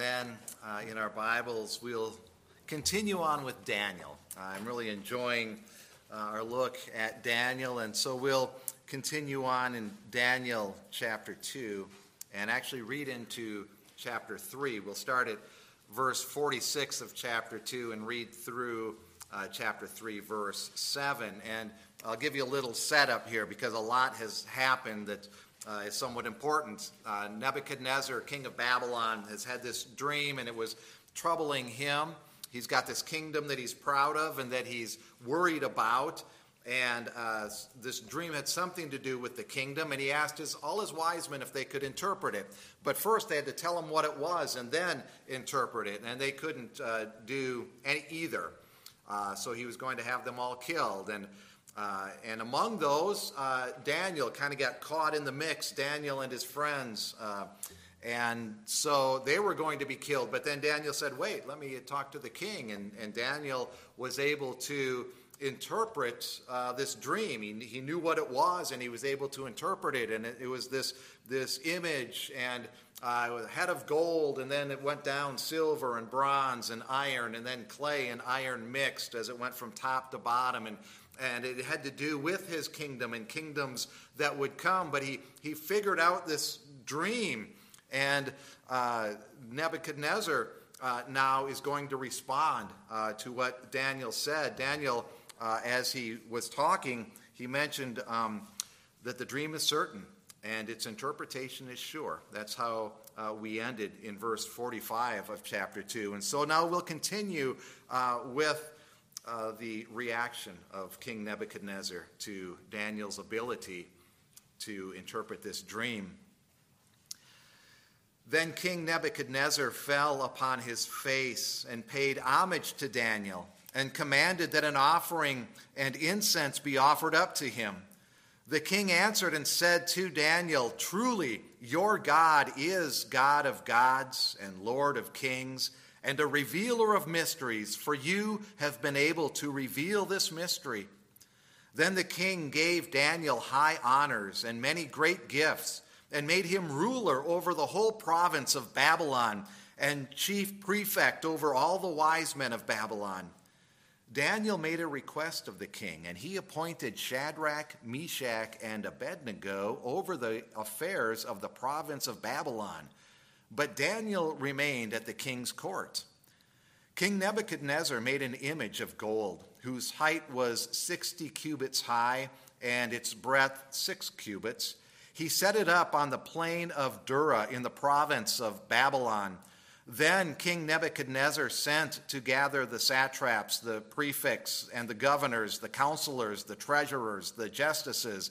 then uh, in our Bibles, we'll continue on with Daniel. I'm really enjoying uh, our look at Daniel, and so we'll continue on in Daniel chapter 2 and actually read into chapter 3. We'll start at verse 46 of chapter 2 and read through uh, chapter 3, verse 7. And I'll give you a little setup here because a lot has happened that uh, is somewhat important. Uh, Nebuchadnezzar, king of Babylon, has had this dream and it was troubling him. He's got this kingdom that he's proud of and that he's worried about. And uh, this dream had something to do with the kingdom, and he asked his, all his wise men if they could interpret it. But first, they had to tell him what it was and then interpret it, and they couldn't uh, do any, either. Uh, so he was going to have them all killed. And uh, and among those, uh, Daniel kind of got caught in the mix, Daniel and his friends. Uh, and so they were going to be killed. But then Daniel said, Wait, let me talk to the king. And, and Daniel was able to interpret uh, this dream. He, he knew what it was and he was able to interpret it. And it, it was this, this image and uh, head of gold, and then it went down silver and bronze and iron, and then clay and iron mixed as it went from top to bottom. And and it had to do with his kingdom and kingdoms that would come. But he, he figured out this dream, and uh, Nebuchadnezzar uh, now is going to respond uh, to what Daniel said. Daniel, uh, as he was talking, he mentioned um, that the dream is certain and its interpretation is sure. That's how uh, we ended in verse 45 of chapter 2. And so now we'll continue uh, with uh, the reaction of King Nebuchadnezzar to Daniel's ability to interpret this dream. Then King Nebuchadnezzar fell upon his face and paid homage to Daniel and commanded that an offering and incense be offered up to him. The king answered and said to Daniel, Truly, your God is God of gods and Lord of kings and a revealer of mysteries, for you have been able to reveal this mystery. Then the king gave Daniel high honors and many great gifts, and made him ruler over the whole province of Babylon and chief prefect over all the wise men of Babylon. Daniel made a request of the king, and he appointed Shadrach, Meshach, and Abednego over the affairs of the province of Babylon but Daniel remained at the king's court. King Nebuchadnezzar made an image of gold, whose height was 60 cubits high and its breadth six cubits. He set it up on the plain of Dura in the province of Babylon. Then King Nebuchadnezzar sent to gather the satraps, the prefects, and the governors, the counselors, the treasurers, the justices,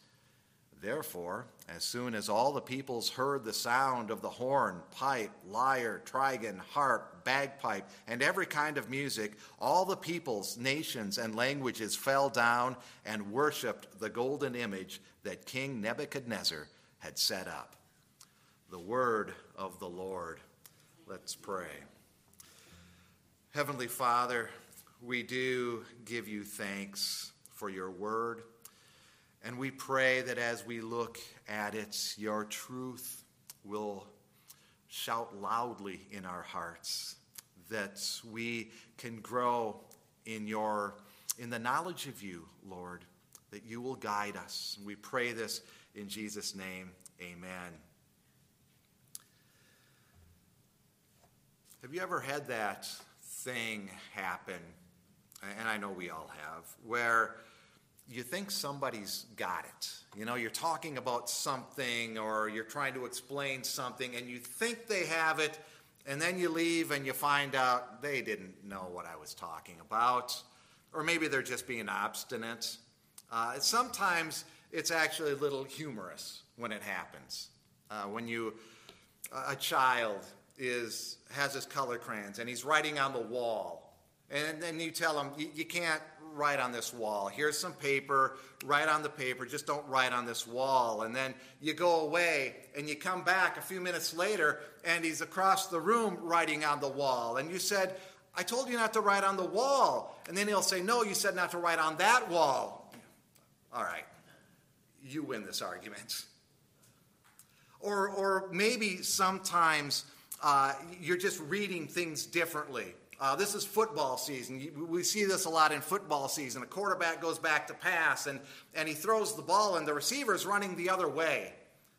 Therefore, as soon as all the peoples heard the sound of the horn, pipe, lyre, trigon, harp, bagpipe, and every kind of music, all the peoples, nations, and languages fell down and worshiped the golden image that King Nebuchadnezzar had set up. The word of the Lord. Let's pray. Heavenly Father, we do give you thanks for your word. And we pray that as we look at it, your truth will shout loudly in our hearts, that we can grow in your in the knowledge of you, Lord, that you will guide us. We pray this in Jesus' name. Amen. Have you ever had that thing happen and I know we all have, where you think somebody's got it. You know, you're talking about something or you're trying to explain something and you think they have it, and then you leave and you find out they didn't know what I was talking about. Or maybe they're just being obstinate. Uh, sometimes it's actually a little humorous when it happens. Uh, when you, a child is has his color crayons and he's writing on the wall, and then you tell him you, you can't write on this wall. Here's some paper, write on the paper, just don't write on this wall. And then you go away and you come back a few minutes later and he's across the room writing on the wall. And you said, I told you not to write on the wall. And then he'll say, No, you said not to write on that wall. All right, you win this argument. Or, or maybe sometimes uh, you're just reading things differently. Uh, this is football season. We see this a lot in football season. A quarterback goes back to pass and, and he throws the ball, and the receiver's running the other way.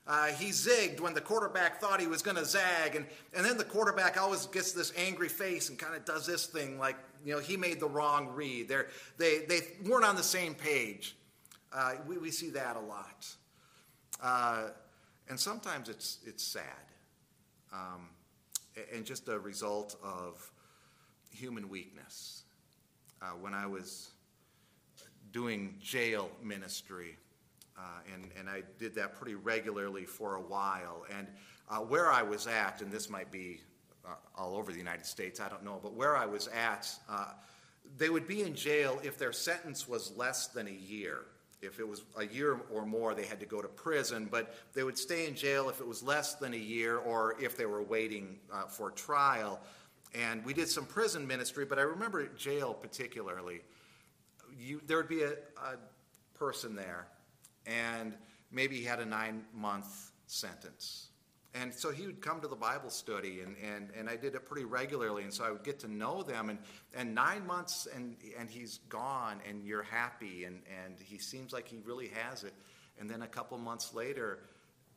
Uh, he zigged when the quarterback thought he was going to zag, and, and then the quarterback always gets this angry face and kind of does this thing like, you know, he made the wrong read. They're, they, they weren't on the same page. Uh, we, we see that a lot. Uh, and sometimes it's, it's sad. Um, and just a result of human weakness. Uh, when I was doing jail ministry, uh, and, and I did that pretty regularly for a while. And uh, where I was at, and this might be uh, all over the United States, I don't know, but where I was at, uh, they would be in jail if their sentence was less than a year. If it was a year or more, they had to go to prison, but they would stay in jail if it was less than a year or if they were waiting uh, for trial. And we did some prison ministry, but I remember jail particularly. You, there would be a, a person there, and maybe he had a nine month sentence. And so he would come to the Bible study, and, and, and I did it pretty regularly. And so I would get to know them. And, and nine months, and, and he's gone, and you're happy, and, and he seems like he really has it. And then a couple months later,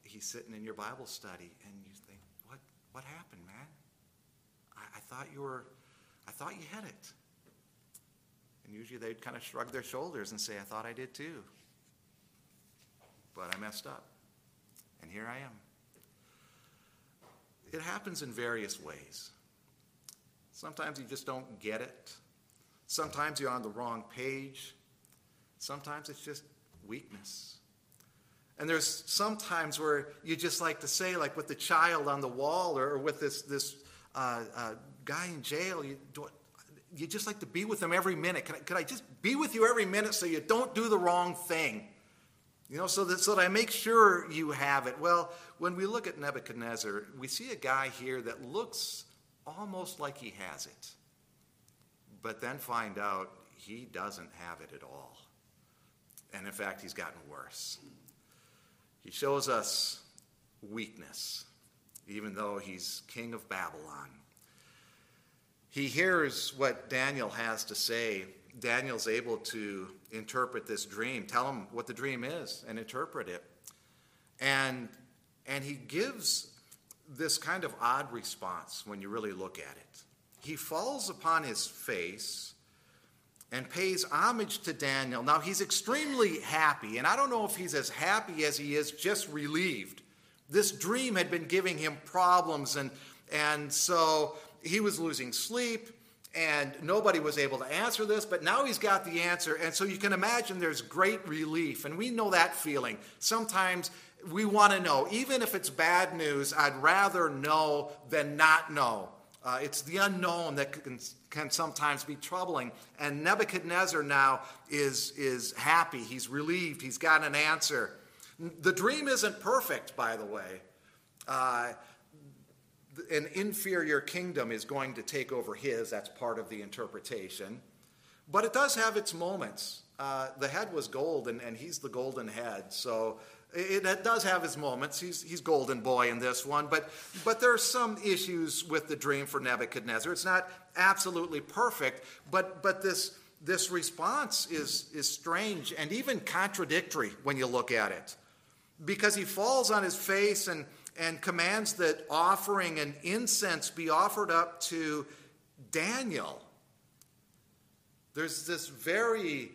he's sitting in your Bible study, and you think, what, what happened, man? Thought you were, I thought you had it. And usually they'd kind of shrug their shoulders and say, I thought I did too. But I messed up. And here I am. It happens in various ways. Sometimes you just don't get it. Sometimes you're on the wrong page. Sometimes it's just weakness. And there's sometimes where you just like to say, like with the child on the wall or, with this, this uh, uh, guy in jail, you, you just like to be with him every minute. Can I, can I just be with you every minute so you don't do the wrong thing? You know, so that, so that I make sure you have it. Well, when we look at Nebuchadnezzar, we see a guy here that looks almost like he has it, but then find out he doesn't have it at all. And in fact, he's gotten worse. He shows us weakness, even though he's king of Babylon. He hears what Daniel has to say Daniel's able to interpret this dream, tell him what the dream is, and interpret it. And, and he gives this kind of odd response when you really look at it. He falls upon his face and pays homage to Daniel. Now, he's extremely happy, and I don't know if he's as happy as he is just relieved. This dream had been giving him problems, and, and so he was losing sleep and nobody was able to answer this, but now he's got the answer. And so you can imagine there's great relief. And we know that feeling. Sometimes we want to know, even if it's bad news, I'd rather know than not know. Uh, it's the unknown that can, can sometimes be troubling. And Nebuchadnezzar now is, is happy. He's relieved. He's got an answer. The dream isn't perfect, by the way. Uh, an inferior kingdom is going to take over his. That's part of the interpretation. But it does have its moments. Uh, the head was gold, and, and he's the golden head. So it, it, does have his moments. He's, he's golden boy in this one. But, but there are some issues with the dream for Nebuchadnezzar. It's not absolutely perfect, but, but this, this response is, is strange and even contradictory when you look at it. Because he falls on his face and and commands that offering and incense be offered up to Daniel. there's this very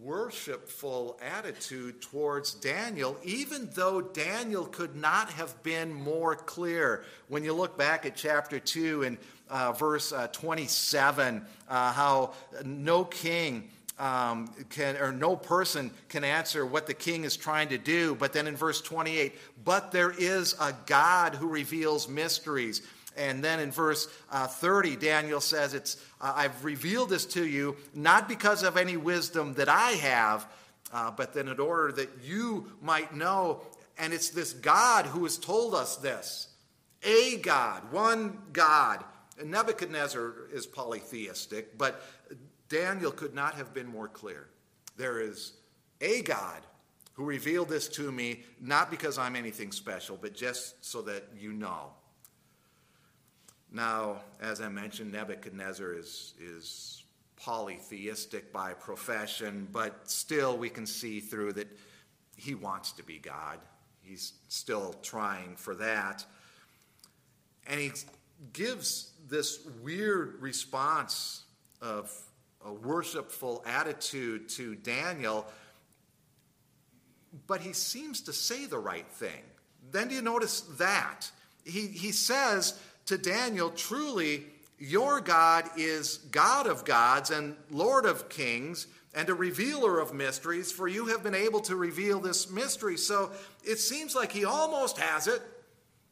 worshipful attitude towards Daniel, even though Daniel could not have been more clear. When you look back at chapter 2 and uh, verse uh, 27, uh, how no king um, can, or no person can answer what the king is trying to do. But then in verse 28, but there is a God who reveals mysteries. And then in verse uh, 30, Daniel says, it's, uh, I've revealed this to you not because of any wisdom that I have, uh, but then in order that you might know. And it's this God who has told us this a God, one God. And Nebuchadnezzar is polytheistic, but Daniel could not have been more clear. There is a God who revealed this to me, not because I'm anything special, but just so that you know. Now, as I mentioned, Nebuchadnezzar is, is polytheistic by profession, but still we can see through that he wants to be God. He's still trying for that. And he gives this weird response of a worshipful attitude to Daniel, but he seems to say the right thing. Then do you notice that? He, he says to Daniel, Truly, your God is God of gods and Lord of kings and a revealer of mysteries, for you have been able to reveal this mystery. So it seems like he almost has it.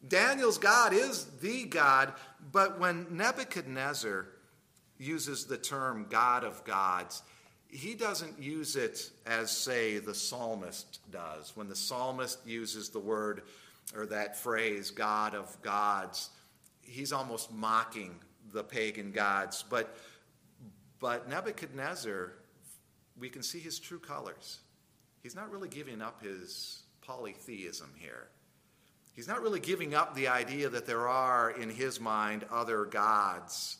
Daniel's God is the God, but when Nebuchadnezzar uses the term God of gods, he doesn't use it as, say, the psalmist does. When the psalmist uses the word or that phrase, God of gods, he's almost mocking the pagan gods. But, but Nebuchadnezzar, we can see his true colors. He's not really giving up his polytheism here. He's not really giving up the idea that there are, in his mind, other gods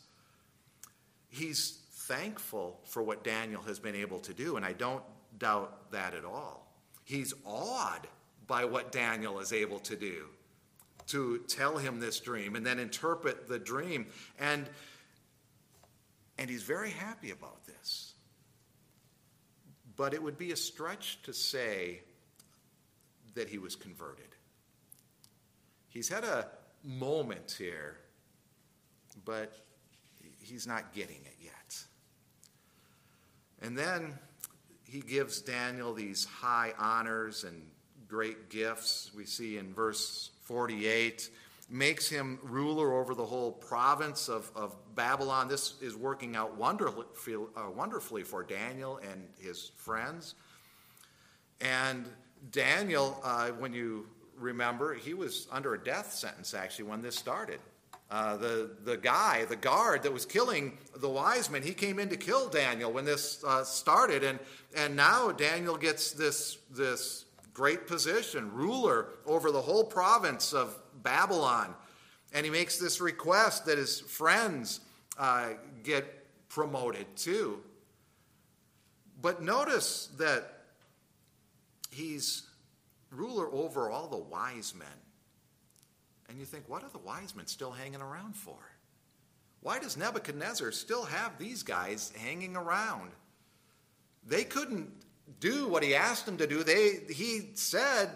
he's thankful for what Daniel has been able to do, and I don't doubt that at all. He's awed by what Daniel is able to do to tell him this dream and then interpret the dream. And and he's very happy about this. But it would be a stretch to say that he was converted. He's had a moment here but he's not getting it yet. And then he gives Daniel these high honors and great gifts. We see in verse 48 makes him ruler over the whole province of, of Babylon. This is working out wonderfully, uh, wonderfully for Daniel and his friends. And Daniel, uh, when you remember, he was under a death sentence actually when this started. Uh, the, the guy, the guard that was killing the wise men, he came in to kill Daniel when this uh, started. And, and now Daniel gets this, this great position, ruler over the whole province of Babylon. And he makes this request that his friends uh, get promoted too. But notice that he's ruler over all the wise men. And you think, what are the wise men still hanging around for? Why does Nebuchadnezzar still have these guys hanging around? They couldn't do what he asked them to do. They, he said,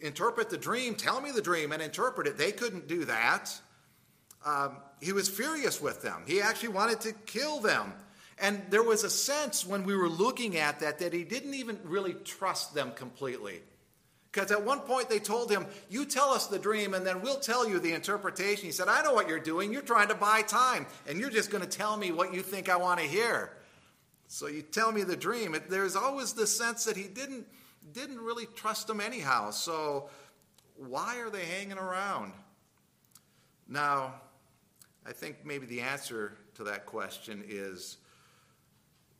interpret the dream, tell me the dream, and interpret it. They couldn't do that. Um, he was furious with them. He actually wanted to kill them. And there was a sense when we were looking at that that he didn't even really trust them completely. Because at one point they told him, You tell us the dream and then we'll tell you the interpretation. He said, I know what you're doing. You're trying to buy time and you're just going to tell me what you think I want to hear. So you tell me the dream. It, there's always the sense that he didn't, didn't really trust him anyhow. So why are they hanging around? Now, I think maybe the answer to that question is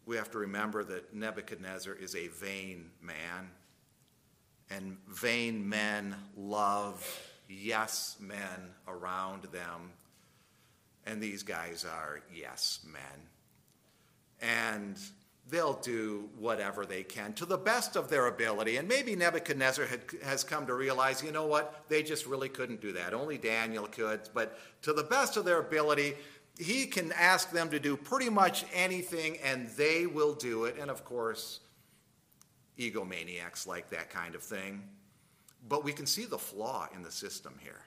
we have to remember that Nebuchadnezzar is a vain man and vain men love yes men around them. And these guys are yes men. And they'll do whatever they can to the best of their ability. And maybe Nebuchadnezzar had, has come to realize, you know what, they just really couldn't do that. Only Daniel could. But to the best of their ability, he can ask them to do pretty much anything and they will do it. And of course, egomaniacs like that kind of thing. But we can see the flaw in the system here.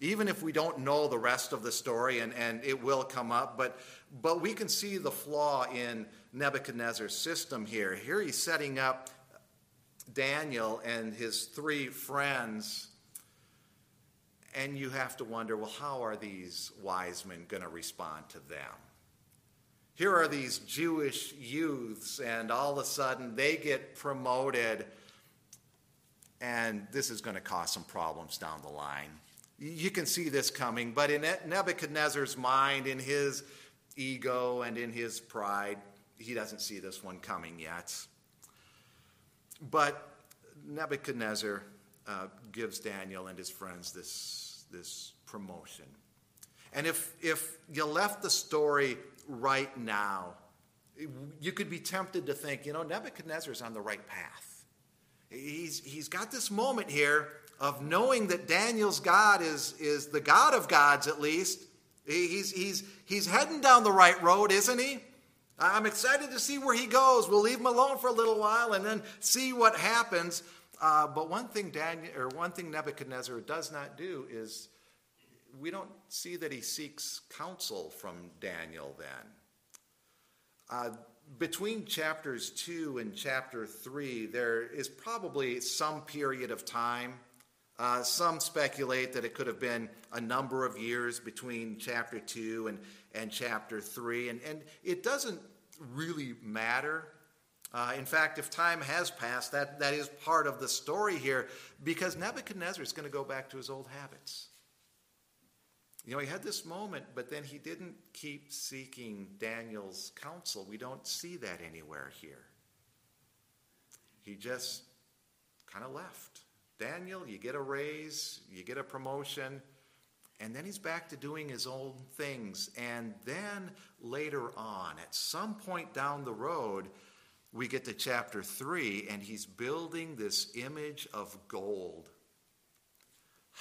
Even if we don't know the rest of the story, and, and it will come up, but, but we can see the flaw in Nebuchadnezzar's system here. Here he's setting up Daniel and his three friends and you have to wonder well, how are these wise men going to respond to them? Here are these Jewish youths, and all of a sudden they get promoted, and this is going to cause some problems down the line. You can see this coming, but in Nebuchadnezzar's mind, in his ego and in his pride, he doesn't see this one coming yet. But Nebuchadnezzar uh, gives Daniel and his friends this, this promotion. And if, if you left the story right now, you could be tempted to think, you know, Nebuchadnezzar's on the right path. He's, he's got this moment here of knowing that Daniel's God is, is the God of gods, at least. He's, he's, he's heading down the right road, isn't he? I'm excited to see where he goes. We'll leave him alone for a little while and then see what happens. Uh, but one thing Daniel, or one thing Nebuchadnezzar does not do is we don't see that he seeks counsel from Daniel then. Uh, between chapters 2 and chapter 3, there is probably some period of time. Uh, some speculate that it could have been a number of years between chapter 2 and, and chapter 3. And, and it doesn't really matter uh, in fact, if time has passed, that, that is part of the story here because Nebuchadnezzar is going to go back to his old habits. You know, he had this moment, but then he didn't keep seeking Daniel's counsel. We don't see that anywhere here. He just kind of left. Daniel, you get a raise, you get a promotion, and then he's back to doing his own things. And then later on, at some point down the road, we get to chapter 3, and he's building this image of gold.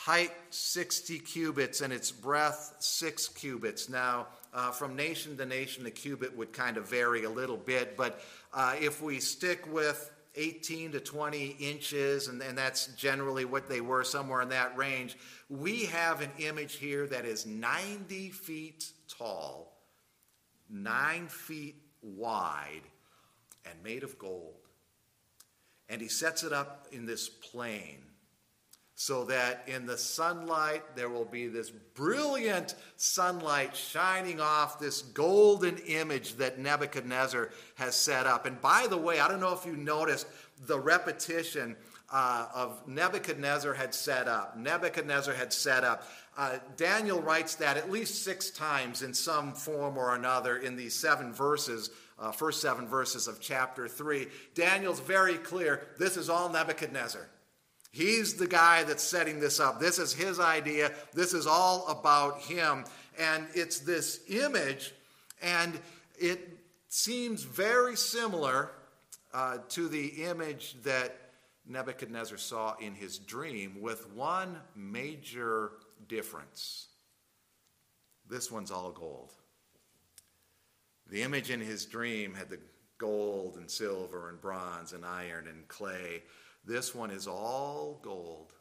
Height 60 cubits, and its breadth 6 cubits. Now, uh, from nation to nation, the cubit would kind of vary a little bit, but uh, if we stick with 18 to 20 inches, and, and that's generally what they were, somewhere in that range, we have an image here that is 90 feet tall, 9 feet wide, and made of gold. And he sets it up in this plain so that in the sunlight there will be this brilliant sunlight shining off this golden image that Nebuchadnezzar has set up. And by the way, I don't know if you noticed the repetition uh, of Nebuchadnezzar had set up. Nebuchadnezzar had set up. Uh, Daniel writes that at least six times in some form or another in these seven verses uh, first seven verses of chapter 3, Daniel's very clear this is all Nebuchadnezzar. He's the guy that's setting this up. This is his idea. This is all about him. And it's this image, and it seems very similar uh, to the image that Nebuchadnezzar saw in his dream, with one major difference. This one's all gold. The image in his dream had the gold and silver and bronze and iron and clay. This one is all gold.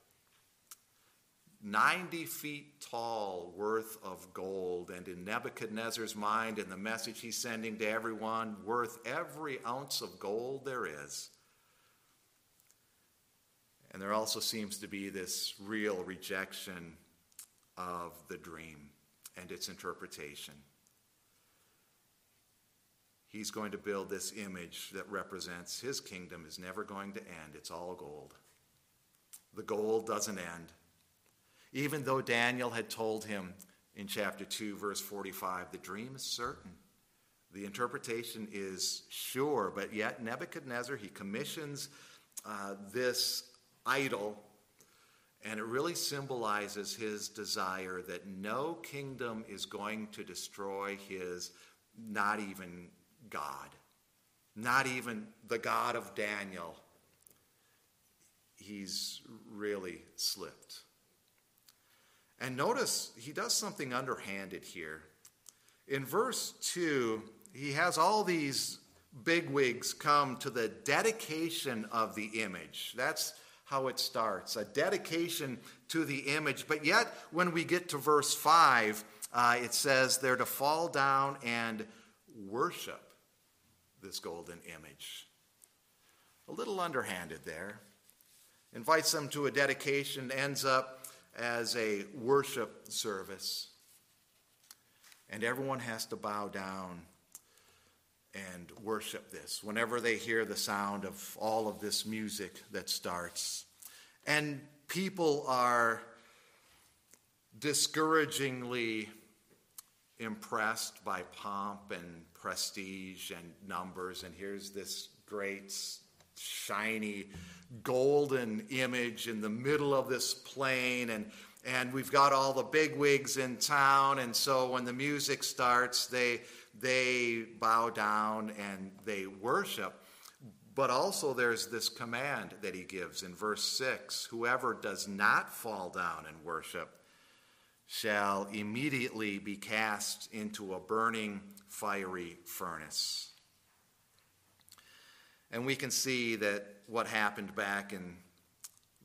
90 feet tall worth of gold, and in Nebuchadnezzar's mind and the message he's sending to everyone, worth every ounce of gold there is. And there also seems to be this real rejection of the dream and its interpretation. He's going to build this image that represents his kingdom is never going to end. It's all gold. The gold doesn't end. Even though Daniel had told him in chapter 2, verse 45, the dream is certain. The interpretation is sure, but yet Nebuchadnezzar, he commissions uh, this idol, and it really symbolizes his desire that no kingdom is going to destroy his, not even God, not even the God of Daniel. He's really slipped. And notice he does something underhanded here. In verse 2, he has all these bigwigs come to the dedication of the image. That's how it starts a dedication to the image. But yet, when we get to verse 5, uh, it says they're to fall down and worship this golden image. A little underhanded there. Invites them to a dedication, ends up as a worship service. And everyone has to bow down and worship this whenever they hear the sound of all of this music that starts. And people are discouragingly impressed by pomp and prestige and numbers. And here's this great, shiny, golden image in the middle of this plain. And, and we've got all the big wigs in town. And so when the music starts, they, they bow down and they worship. But also, there's this command that he gives in verse 6 Whoever does not fall down and worship shall immediately be cast into a burning fiery furnace. And we can see that what happened back in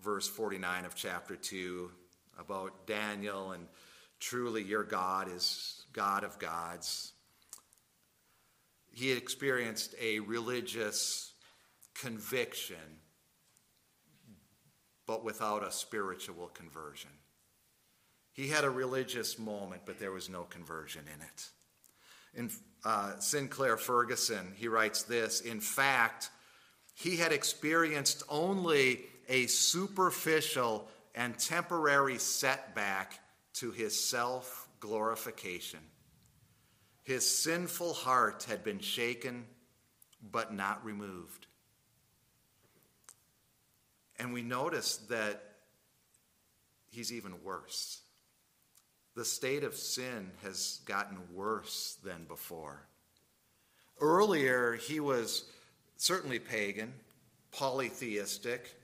verse 49 of chapter 2 about Daniel and truly your God is God of gods. He experienced a religious conviction, but without a spiritual conversion. He had a religious moment, but there was no conversion in it. In uh, Sinclair Ferguson, he writes this In fact, he had experienced only a superficial and temporary setback to his self glorification. His sinful heart had been shaken, but not removed. And we notice that he's even worse the state of sin has gotten worse than before. Earlier, he was certainly pagan, polytheistic.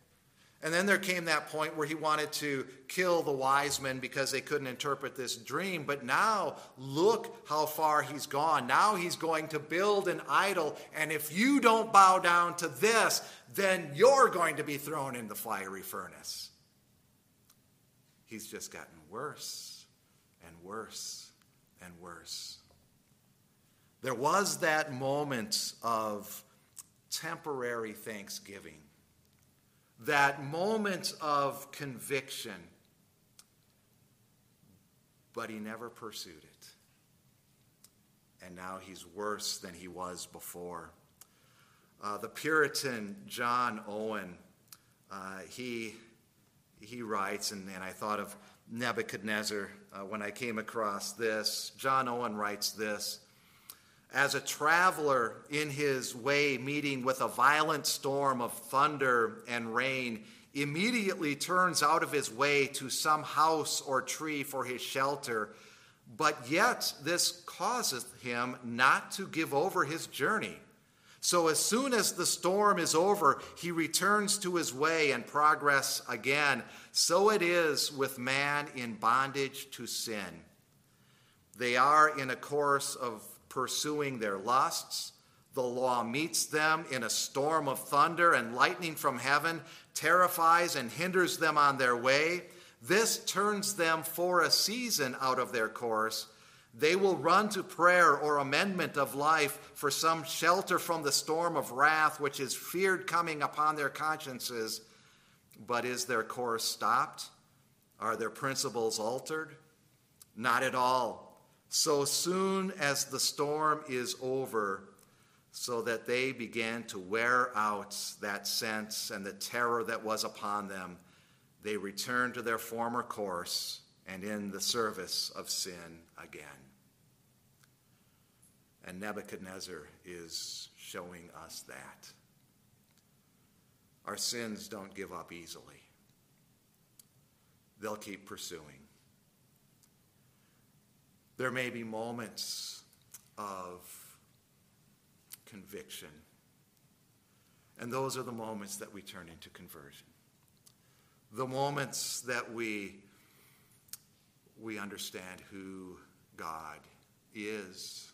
And then there came that point where he wanted to kill the wise men because they couldn't interpret this dream. But now, look how far he's gone. Now he's going to build an idol. And if you don't bow down to this, then you're going to be thrown in the fiery furnace. He's just gotten worse and worse and worse. There was that moment of temporary thanksgiving, that moment of conviction, but he never pursued it. And now he's worse than he was before. Uh, the Puritan John Owen, uh, he, he writes, and, and I thought of Nebuchadnezzar uh, when I came across this. John Owen writes this As a traveler in his way, meeting with a violent storm of thunder and rain, immediately turns out of his way to some house or tree for his shelter, but yet this causeth him not to give over his journey. So, as soon as the storm is over, he returns to his way and progress again. So it is with man in bondage to sin. They are in a course of pursuing their lusts. The law meets them in a storm of thunder, and lightning from heaven terrifies and hinders them on their way. This turns them for a season out of their course they will run to prayer or amendment of life for some shelter from the storm of wrath which is feared coming upon their consciences. But is their course stopped? Are their principles altered? Not at all. So soon as the storm is over, so that they began to wear out that sense and the terror that was upon them, they return to their former course and in the service of sin again. And Nebuchadnezzar is showing us that. Our sins don't give up easily, they'll keep pursuing. There may be moments of conviction, and those are the moments that we turn into conversion. The moments that we, we understand who God is.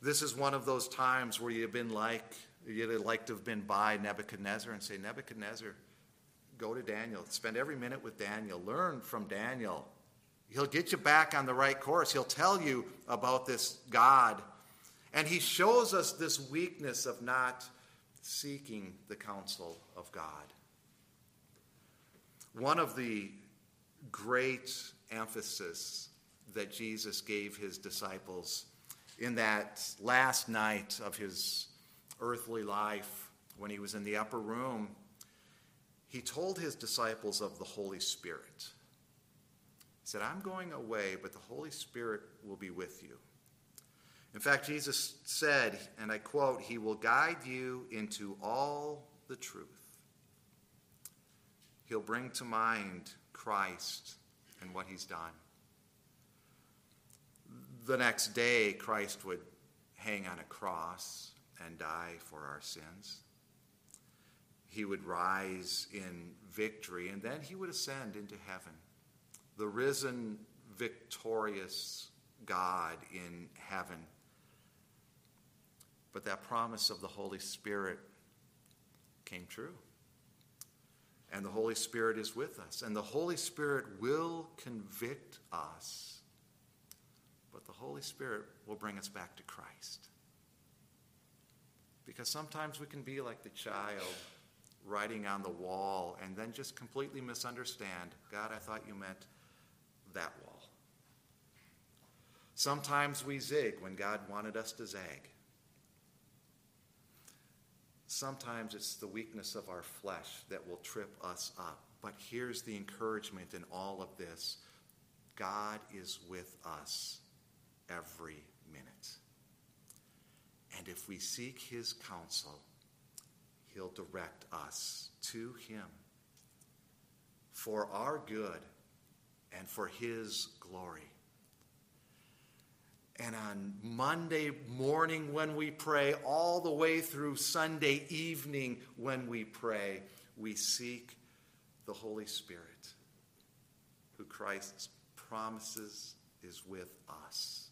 This is one of those times where you've been like, you'd like to have been by Nebuchadnezzar and say, Nebuchadnezzar, go to Daniel. Spend every minute with Daniel. Learn from Daniel. He'll get you back on the right course. He'll tell you about this God. And he shows us this weakness of not seeking the counsel of God. One of the great emphasis that Jesus gave his disciples in that last night of his earthly life when he was in the upper room, he told his disciples of the Holy Spirit. He said, I'm going away, but the Holy Spirit will be with you. In fact, Jesus said, and I quote, He will guide you into all the truth. He'll bring to mind Christ and what He's done. The next day, Christ would hang on a cross and die for our sins. He would rise in victory, and then he would ascend into heaven. The risen, victorious God in heaven but that promise of the Holy Spirit came true. And the Holy Spirit is with us. And the Holy Spirit will convict us. But the Holy Spirit will bring us back to Christ. Because sometimes we can be like the child writing on the wall and then just completely misunderstand God, I thought you meant that wall. Sometimes we zig when God wanted us to zag. Sometimes it's the weakness of our flesh that will trip us up. But here's the encouragement in all of this God is with us every minute. And if we seek his counsel, he'll direct us to him for our good and for his glory. And on Monday morning when we pray, all the way through Sunday evening when we pray, we seek the Holy Spirit, who Christ promises is with us.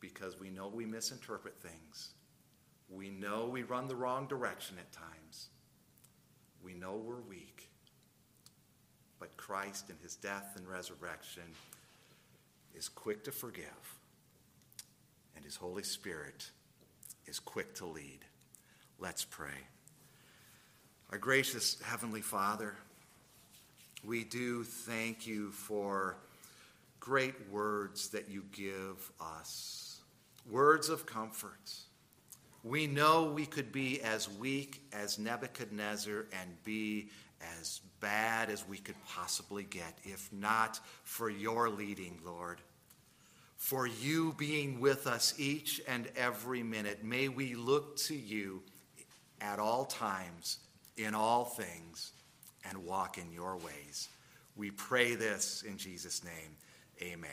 Because we know we misinterpret things. We know we run the wrong direction at times. We know we're weak. But Christ in his death and resurrection is quick to forgive and His Holy Spirit is quick to lead. Let's pray. Our gracious Heavenly Father, we do thank you for great words that you give us, words of comfort. We know we could be as weak as Nebuchadnezzar and be as bad as we could possibly get, if not for your leading, Lord for you being with us each and every minute. May we look to you at all times, in all things, and walk in your ways. We pray this in Jesus' name. Amen.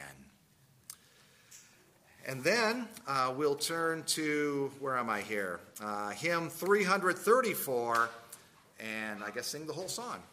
And then uh, we'll turn to, where am I here? Uh, hymn 334, and I guess sing the whole song.